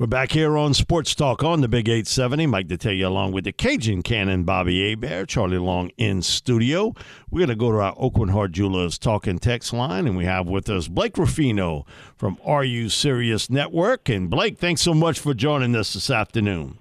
We're back here on Sports Talk on the Big 870. Mike Detillier along with the Cajun Cannon, Bobby Hebert, Charlie Long in studio. We're going to go to our Aucoin Hart Jewelers talking text line, and we have with us Blake Ruffino from Are You Serious Network. And Blake, thanks so much for joining us this afternoon.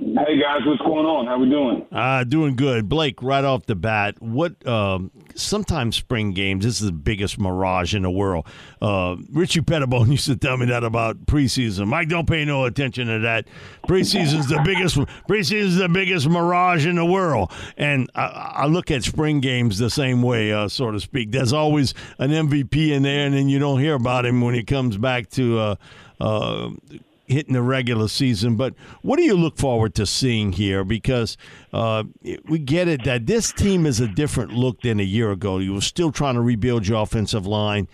Hey guys, what's going on? How we doing? Uh, doing good. Blake, right off the bat, what um, sometimes spring games, this is the biggest mirage in the world. Uh, Richie Petitbon used to tell me that about preseason. Mike, don't pay no attention to that. Preseason's the biggest preseason's the biggest mirage in the world. And I, I look at spring games the same way, uh, so to speak. There's always an MVP in there, and then you don't hear about him when he comes back to uh, uh, hitting the regular season. But what do you look forward to seeing here? Because uh, we get it that this team is a different look than a year ago. You were still trying to rebuild your offensive line.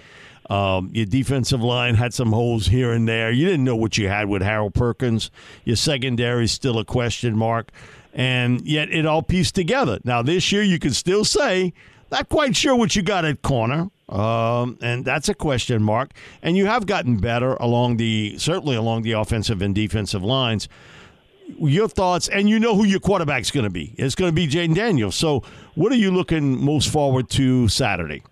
Um, your defensive line had some holes here and there. You didn't know what you had with Harold Perkins. Your secondary is still a question mark. And yet it all pieced together. Now, this year, you can still say, not quite sure what you got at corner. Um, and that's a question mark. And you have gotten better along the certainly along the offensive and defensive lines. Your thoughts, and you know who your quarterback's going to be. It's going to be Jayden Daniels. So, what are you looking most forward to Saturday?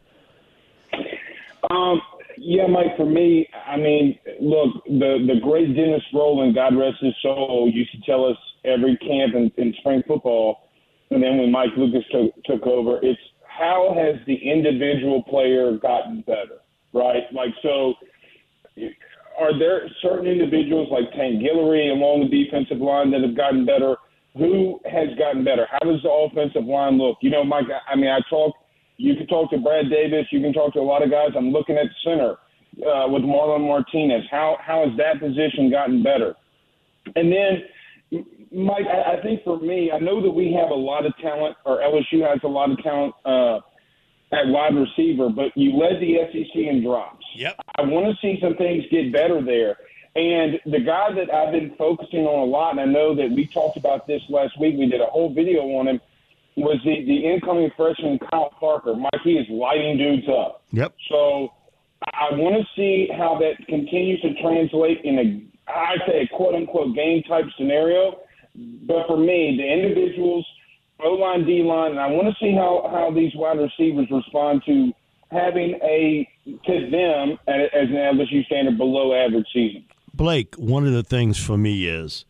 Um, yeah, Mike. For me, I mean, look, the the great Dennis Rowland, God rest his soul, used to tell us every camp in, in spring football, and then when Mike Lucas took took over, it's how has the individual player gotten better, right? Like, so are there certain individuals like Tank Guillory along the defensive line that have gotten better? Who has gotten better? How does the offensive line look? You know, Mike, I mean, I talk, you can talk to Brad Davis, you can talk to a lot of guys. I'm looking at center uh, with Marlon Martinez. How, how has that position gotten better? And then, Mike, I, I think for me, I know that we have a lot of talent, or LSU has a lot of talent uh, at wide receiver, but you led the SEC in drops. Yep. I want to see some things get better there. And the guy that I've been focusing on a lot, and I know that we talked about this last week, we did a whole video on him, was the, the incoming freshman Kyle Parker. Mike, he is lighting dudes up. Yep. So I want to see how that continues to translate in a, I'd say, a quote unquote game type scenario. But for me, the individuals, O line, D line, and I want to see how, how these wide receivers respond to having a, to them, as an LSU standard, below average season. Blake, one of the things for me is,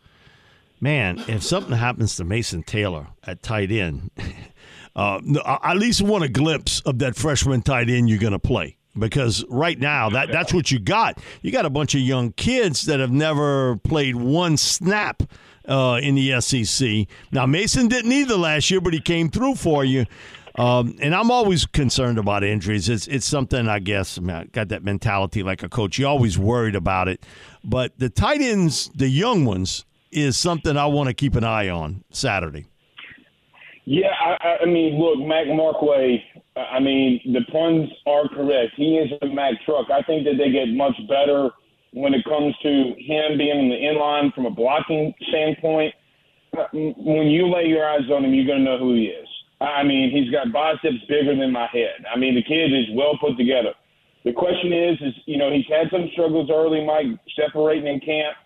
man, if something happens to Mason Taylor at tight end, uh, I at least want a glimpse of that freshman tight end you're going to play because right now that that's what you got. You got a bunch of young kids that have never played one snap uh, in the SEC. Now Mason didn't either last year, but he came through for you. Um, and I'm always concerned about injuries. It's it's something I guess I, mean, I got that mentality like a coach. You're always worried about it, but the tight ends, the young ones, is something I want to keep an eye on Saturday. Yeah, I, I mean, look, Mac Markway. I mean, the puns are correct. He is a Mac truck. I think that they get much better when it comes to him being in the inline from a blocking standpoint. When you lay your eyes on him, you're going to know who he is. I mean, he's got biceps bigger than my head. I mean, the kid is well put together. The question is, is you know, he's had some struggles early, Mike, separating in camp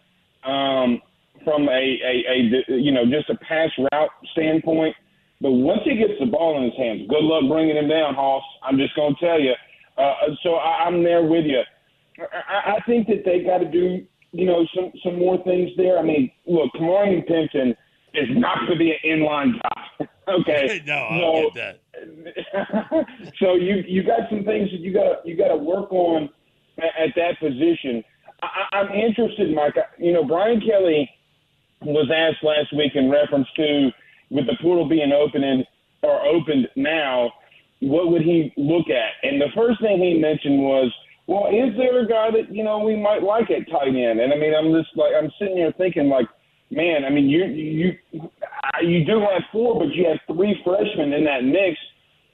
um, from a, a, a, you know, just a pass route standpoint. But once he gets the ball in his hands, good luck bringing him down, Hoss. I'm just going to tell you. Uh, so I, I'm there with you. I, I think that they got to do, you know, some some more things there. I mean, look, Kamari Pimpton is not going to be an inline guy. okay. no, I don't get that. so you you got some things that you got you got to work on at, at that position. I, I'm interested, Mike. You know, Brian Kelly was asked last week in reference to with the portal being open and or opened now, what would he look at? And the first thing he mentioned was, well, is there a guy that you know we might like at tight end? And I mean, I'm just like I'm sitting here thinking like, man, I mean, you you you do have four, but you have three freshmen in that mix,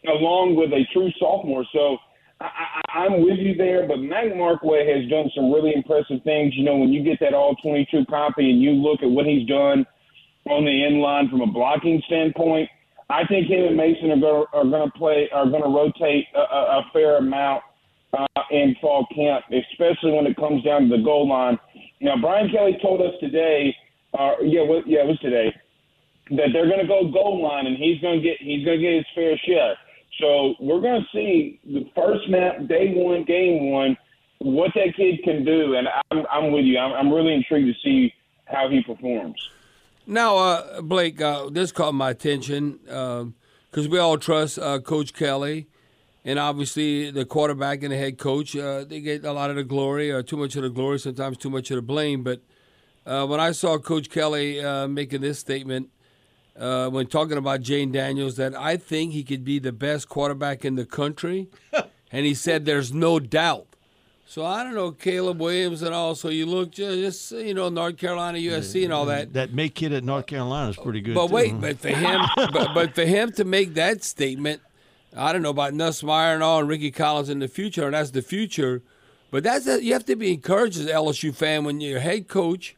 along with a true sophomore. So I, I'm with you there, but Mac Markway has done some really impressive things. You know, when you get that all 22 copy and you look at what he's done on the end line from a blocking standpoint, I think him and Mason are going to play are going to rotate a, a fair amount uh, in fall camp, especially when it comes down to the goal line. Now, Brian Kelly told us today, uh, yeah, well, yeah, it was today, that they're going to go goal line and he's going to get he's going to get his fair share. So we're going to see the first snap, day one, game one, what that kid can do, and I'm, I'm with you. I'm, I'm really intrigued to see how he performs. Now, uh, Blake, uh, this caught my attention because um, we all trust uh, Coach Kelly, and obviously the quarterback and the head coach. Uh, they get a lot of the glory, or too much of the glory, sometimes too much of the blame. But uh, when I saw Coach Kelly uh, making this statement uh, when talking about Jayden Daniels that I think he could be the best quarterback in the country, and he said there's no doubt. So I don't know Caleb Williams and all. So you look just you know North Carolina, USC, and all that. That Maye kid at North Carolina is pretty good. But too. wait, but for him, but, but for him to make that statement, I don't know about Nussmeier and all, and Rickie Collins in the future, and that's the future. But that's a, you have to be encouraged as LSU fan when your head coach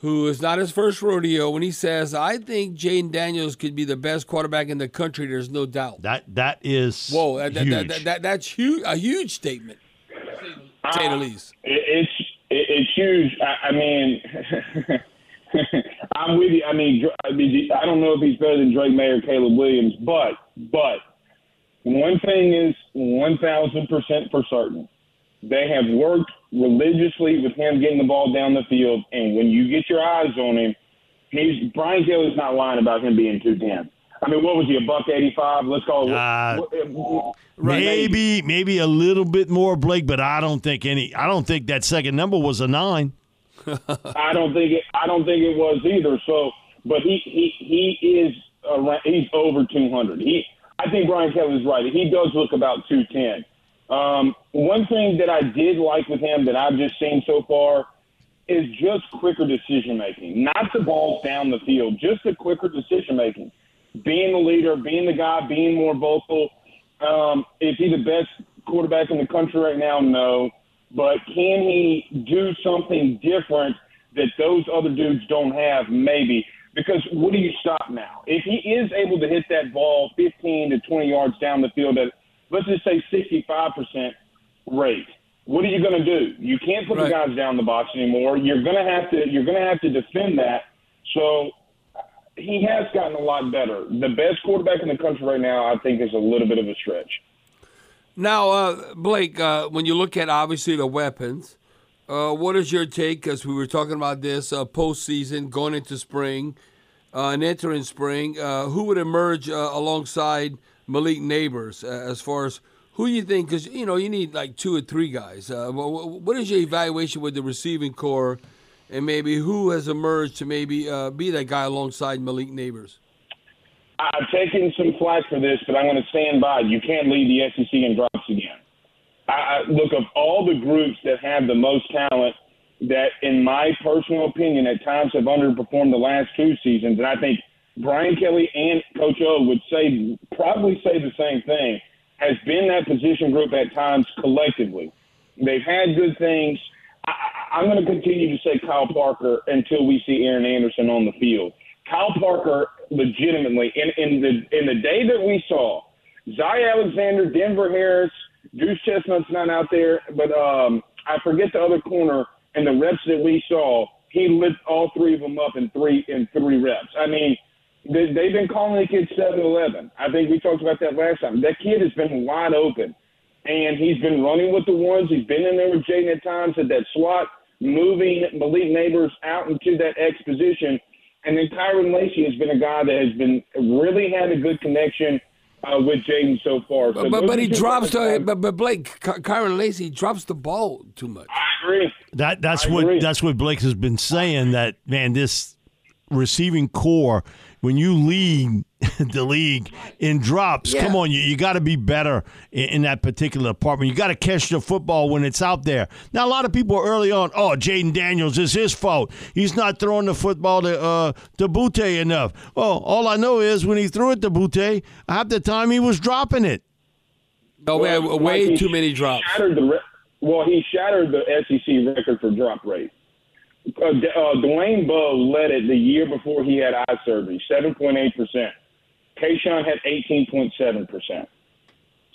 who is not his first rodeo, when he says, "I think Jayden Daniels could be the best quarterback in the country." There's no doubt. That that is whoa. That, that, that, that that's huge. A huge statement. Uh, Say the least. It's it's huge. I, I mean. I'm with you. I mean, I mean, I don't know if he's better than Drake Maye or Caleb Williams, but but one thing is one thousand percent for certain. They have worked religiously with him getting the ball down the field, and when you get your eyes on him, he's Brian Kelly's not lying about him being two ten. I mean, what was he, a buck eighty five? Let's call it. Uh, maybe, maybe a little bit more, Blake, but I don't think any. I don't think that second number was a nine. I don't think it. I don't think it was either. So, but he he he is around, he's over two hundred. He I think Brian Kelly's right. He does look about two ten. Um, one thing that I did like with him that I've just seen so far is just quicker decision making. Not the balls down the field, just the quicker decision making. Being the leader, being the guy, being more vocal. Um, is he the best quarterback in the country right now? No. But can he do something different that those other dudes don't have? Maybe. Because what do you stop now? If he is able to hit that ball 15 to 20 yards down the field at let's just say 65% rate. What are you going to do? You can't put right. the guys down the box anymore. You're going to have to you're going to have to defend that. So he has gotten a lot better. The best quarterback in the country right now, I think, is a little bit of a stretch. Now, uh, Blake, uh, when you look at obviously the weapons, uh, what is your take? Because we were talking about this uh, postseason, going into spring, and entering spring. Uh, who would emerge uh, alongside Malik Nabers uh, as far as who you think? Because you know you need like two or three guys. Uh, what is your evaluation with the receiving corps, and maybe who has emerged to maybe uh, be that guy alongside Malik Nabers? I've taken some flack for this, but I'm going to stand by. You can't lead the SEC in drops again. I, look of all the groups that have the most talent that, in my personal opinion, at times have underperformed the last two seasons, and I think Brian Kelly and Coach O would say probably say the same thing. Has been that position group at times collectively. They've had good things. I, I'm going to continue to say Kyle Parker until we see Aaron Anderson on the field. Kyle Parker, legitimately, in, in the in the day that we saw, Zy Alexander, Denver Harris, Deuce Chestnut's not out there, but um, I forget the other corner and the reps that we saw. He lit all three of them up in three in three reps. I mean, they, they've been calling the kid 7-Eleven. I think we talked about that last time. That kid has been wide open, and he's been running with the ones. He's been in there with Jayden at times at that slot, moving Malik Nabers out into that X position. And then Kyren Lacy has been a guy that has been really had a good connection uh, with Jayden so far. So but but, but he drops the but, but Blake Kyren Lacy drops the ball too much. I agree. That that's I what agree. that's what Blake has been saying. That man, this receiving corps when you lead the league in drops, yeah. come on, you, you got to be better in, in, that particular department. You got to catch the football when it's out there. Now, a lot of people early on, oh, Jayden Daniels is his fault. He's not throwing the football to uh, to Boutte enough. Well, all I know is when he threw it to Boutte, half the time he was dropping it. No, well, way too many drops. The, well, he shattered the SEC record for drop rate uh, uh, Dwayne Bowe led it the year before he had eye surgery, 7.8%. Kayshon had 18.7%.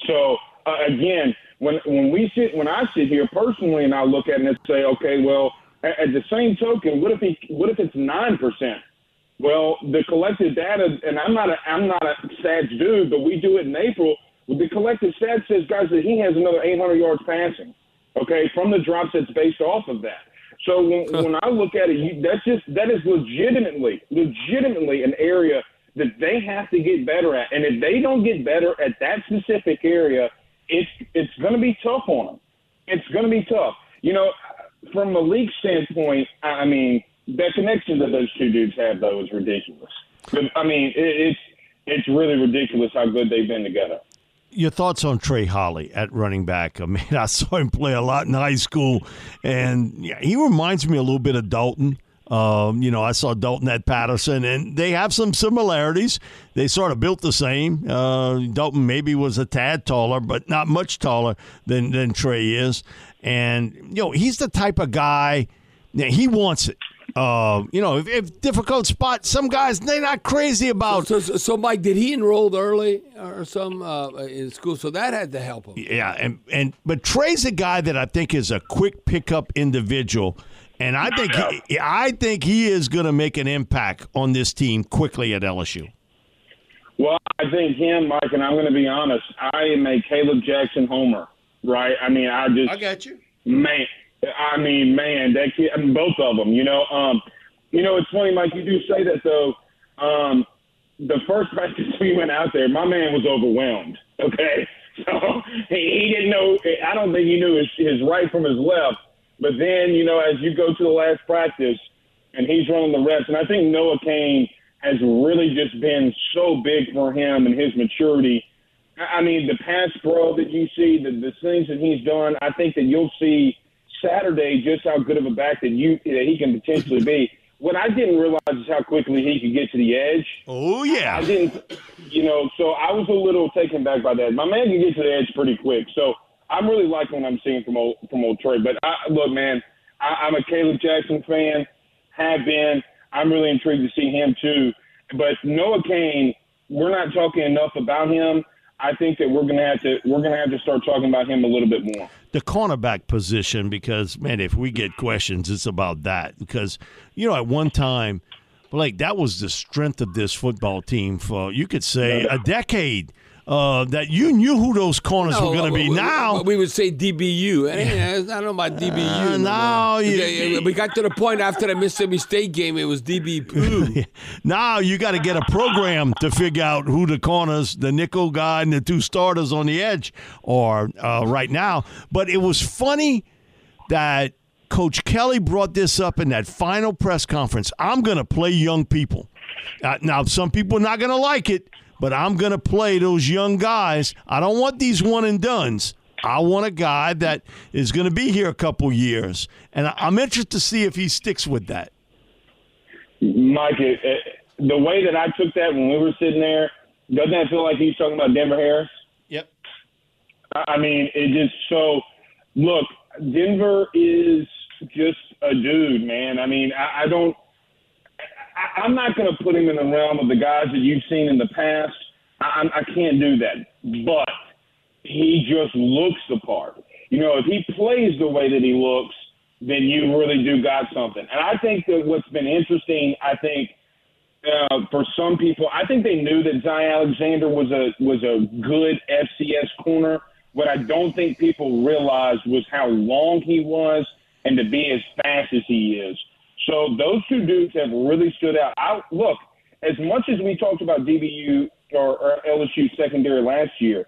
So, uh, again, when when we sit when I sit here personally and I look at it and say, okay, well, at, at the same token, what if he what if it's nine percent? Well, the collected data, and I'm not a I'm not a stats dude, but we do it in April. The collected stats says, guys, that he has another 800 yards passing. Okay, from the drops that's based off of that. So when, when I look at it, you, that's just that is legitimately, legitimately an area that they have to get better at. And if they don't get better at that specific area, it's it's going to be tough on them. It's going to be tough. You know, from a league standpoint, I mean, the connection that those two dudes have though is ridiculous. But, I mean, it, it's it's really ridiculous how good they've been together your thoughts on Trey Holly at running back? I mean, I saw him play a lot in high school, and yeah, he reminds me a little bit of Dalton. Um, you know, I saw Dalton at Patterson, and they have some similarities. They sort of built the same. Uh, Dalton maybe was a tad taller, but not much taller than, than Trey is. And, you know, he's the type of guy, yeah, he wants it. Uh, you know, if, if, difficult spot, some guys they're not crazy about. So, so, so Mike, did he enroll early or some uh, in school? So that had to help him. Yeah, and and but Trey's a guy that I think is a quick pickup individual, and I think he, I think he is going to make an impact on this team quickly at LSU. Well, I think him, Mike, and I'm going to be honest. I am a Kaleb Jackson homer, right? I mean, I just I got you, man. I mean, man, that kid, I mean, both of them. You know, um, you know, it's funny, Mike. You do say that though. Um, the first practice we went out there, my man was overwhelmed. Okay, so he, he didn't know. I don't think he knew his, his right from his left. But then, you know, as you go to the last practice, and he's running the reps, and I think Noah Cain has really just been so big for him and his maturity. I mean, the pass pro that you see, the, the things that he's done, I think that you'll see Saturday just how good of a back that you that he can potentially be. What I didn't realize is how quickly he could get to the edge. Oh yeah, I didn't. You know, so I was a little taken back by that. My man can get to the edge pretty quick, so I'm really liking what I'm seeing from old from old Trey. But I, look, man, I, I'm a Kaleb Jackson fan. Have been. I'm really intrigued to see him too. But Noah Cain, we're not talking enough about him. I think that we're gonna have to we're gonna have to start talking about him a little bit more. The cornerback position, because man, if we get questions, it's about that. Because you know, at one time, Blake, that was the strength of this football team for you could say a decade uh, that you knew who those corners no, were going to be. We, now we would say DBU. I don't know about DBU. Uh, now you, we got to the point after the Mississippi State game, it was DB now you got to get a program to figure out who the corners, the nickel guy, and the two starters on the edge are uh, right now. But it was funny that Coach Kelly brought this up in that final press conference. I'm going to play young people. Uh, now, some people are not going to like it but I'm going to play those young guys. I don't want these one and duns. I want a guy that is going to be here a couple years, and I'm interested to see if he sticks with that. Mike, it, it, the way that I took that when we were sitting there, doesn't that feel like he's talking about Denver Harris? Yep. I mean, it just so. Look, Denver is just a dude, man. I mean, I, I don't. I, I'm not going to put him in the realm of the guys that you've seen in the past. I, I can't do that. But he just looks the part. You know, if he plays the way that he looks, then you really do got something. And I think that what's been interesting, I think uh, for some people, I think they knew that Zion Alexander was a was a good FCS corner. What I don't think people realized was how long he was and to be as fast as he is. So those two dudes have really stood out. I look as much as we talked about DBU or, or LSU secondary last year.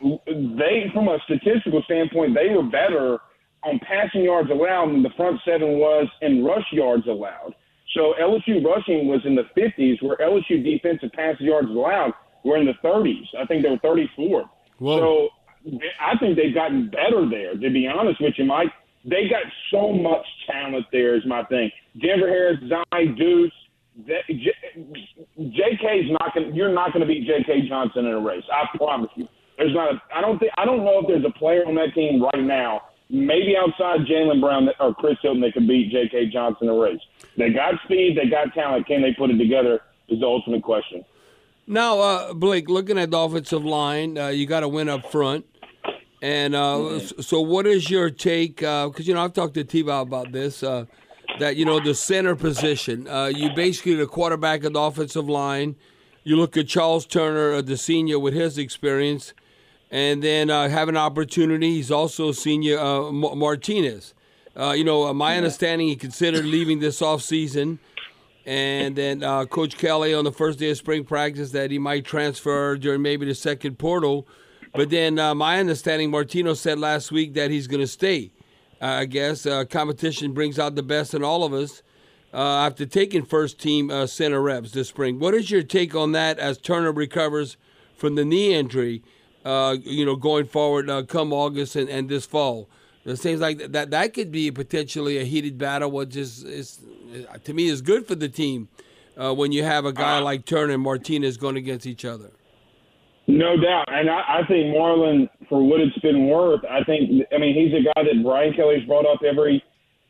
They, from a statistical standpoint, they were better on passing yards allowed than the front seven was in rush yards allowed. So LSU rushing was in the 50s, where LSU defensive pass yards allowed were in the 30s. I think they were 34. Whoa. So I think they've gotten better there. To be honest with you, Mike, they got so much talent there. Is my thing. Denver Harris, Zy, Deuce. J.K.'s not going. You're not going to beat J.K. Johnson in a race. I promise you. There's not. A, I don't think. I don't know if there's a player on that team right now, maybe outside Jalen Brown or Chris Hilton, that can beat J.K. Johnson in a race. They got speed. They got talent. Can they put it together? Is the ultimate question. Now, uh, Blake, looking at the offensive line, uh, you got to win up front. And uh, so, what is your take? Because uh, you know, I've talked to T about this. Uh, that you know, the center position. Uh, you basically the quarterback of the offensive line. You look at Charles Turner, the senior, with his experience, and then have an opportunity. He's also senior Martinez. you know, my understanding, he considered leaving this off season and then uh, Coach Kelly on the first day of spring practice that he might transfer during maybe the second portal. But then uh, my understanding, Martino said last week that he's going to stay. Uh, I guess uh, competition brings out the best in all of us. Uh, after taking first team uh, center reps this spring, what is your take on that as Turner recovers from the knee injury? you know, going forward, come August and, and this fall. It seems like that that could be potentially a heated battle, which is, is to me is good for the team uh, when you have a guy uh, like Turner and Martinez going against each other. No doubt, and I, I think Marlon, for what it's been worth, I think I mean he's a guy that Brian Kelly's brought up every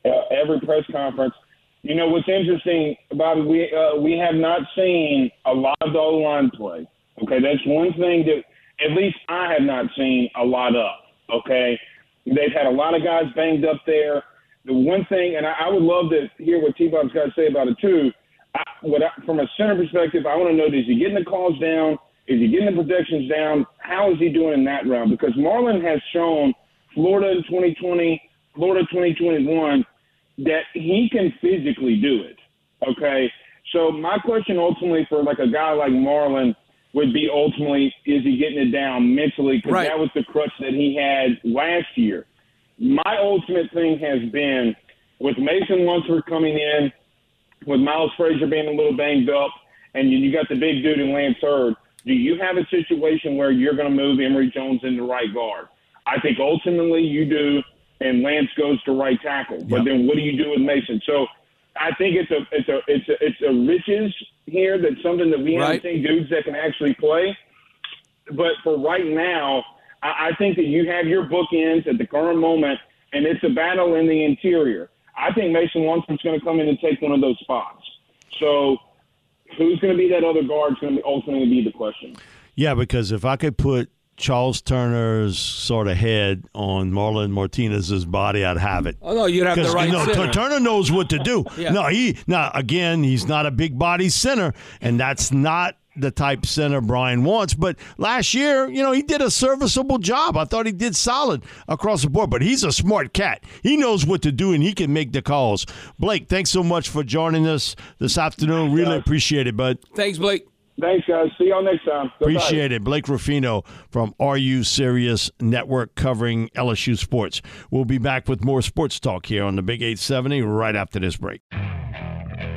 uh, every press conference. You know what's interesting, Bobby? We uh, we have not seen a lot of the line play. Okay, that's one thing that at least I have not seen a lot of. Okay, They've had a lot of guys banged up there. The one thing, and I, I would love to hear what T-Bob's got to say about it too. I, what I, from a center perspective, I want to know: is he getting the calls down? Is he getting the protections down? How is he doing in that round? Because Marlon has shown Florida in 2020, Florida 2021 that he can physically do it. Okay, so my question ultimately for like a guy like Marlon would be ultimately is he getting it down mentally because right. that was the crutch that he had last year. My ultimate thing has been with Mason Lunsford coming in, with Miles Frazier being a little banged up, and you got the big dude in Lance Heard. Do you have a situation where you're going to move Emery Jones into right guard? I think ultimately you do, and Lance goes to right tackle. But yep. then what do you do with Mason? So I think it's a it's a it's a it's a riches here that's something that we right. haven't seen dudes that can actually play. But for right now, I, I think that you have your bookends at the current moment, and it's a battle in the interior. I think Mason Lunsford's going to come in and take one of those spots. So, who's going to be that other guard is going to ultimately be the question. Yeah, because if I could put Charles Turner's sort of head on Marlon Martinez's body, I'd have it. Oh no, you'd have the right. You know, Turner knows what to do. yeah. No, he now again, he's not a big body center, and that's not the type center Brian wants. But last year, you know, he did a serviceable job. I thought he did solid across the board. But he's a smart cat. He knows what to do, and he can make the calls. Blake, thanks so much for joining us this afternoon. Really appreciate it, bud. Thanks, Blake. Thanks, guys. See y'all next time. Goodbye. Appreciate it. Blake Ruffino from Are You Serious Network covering LSU sports. We'll be back with more sports talk here on the Big 870 right after this break.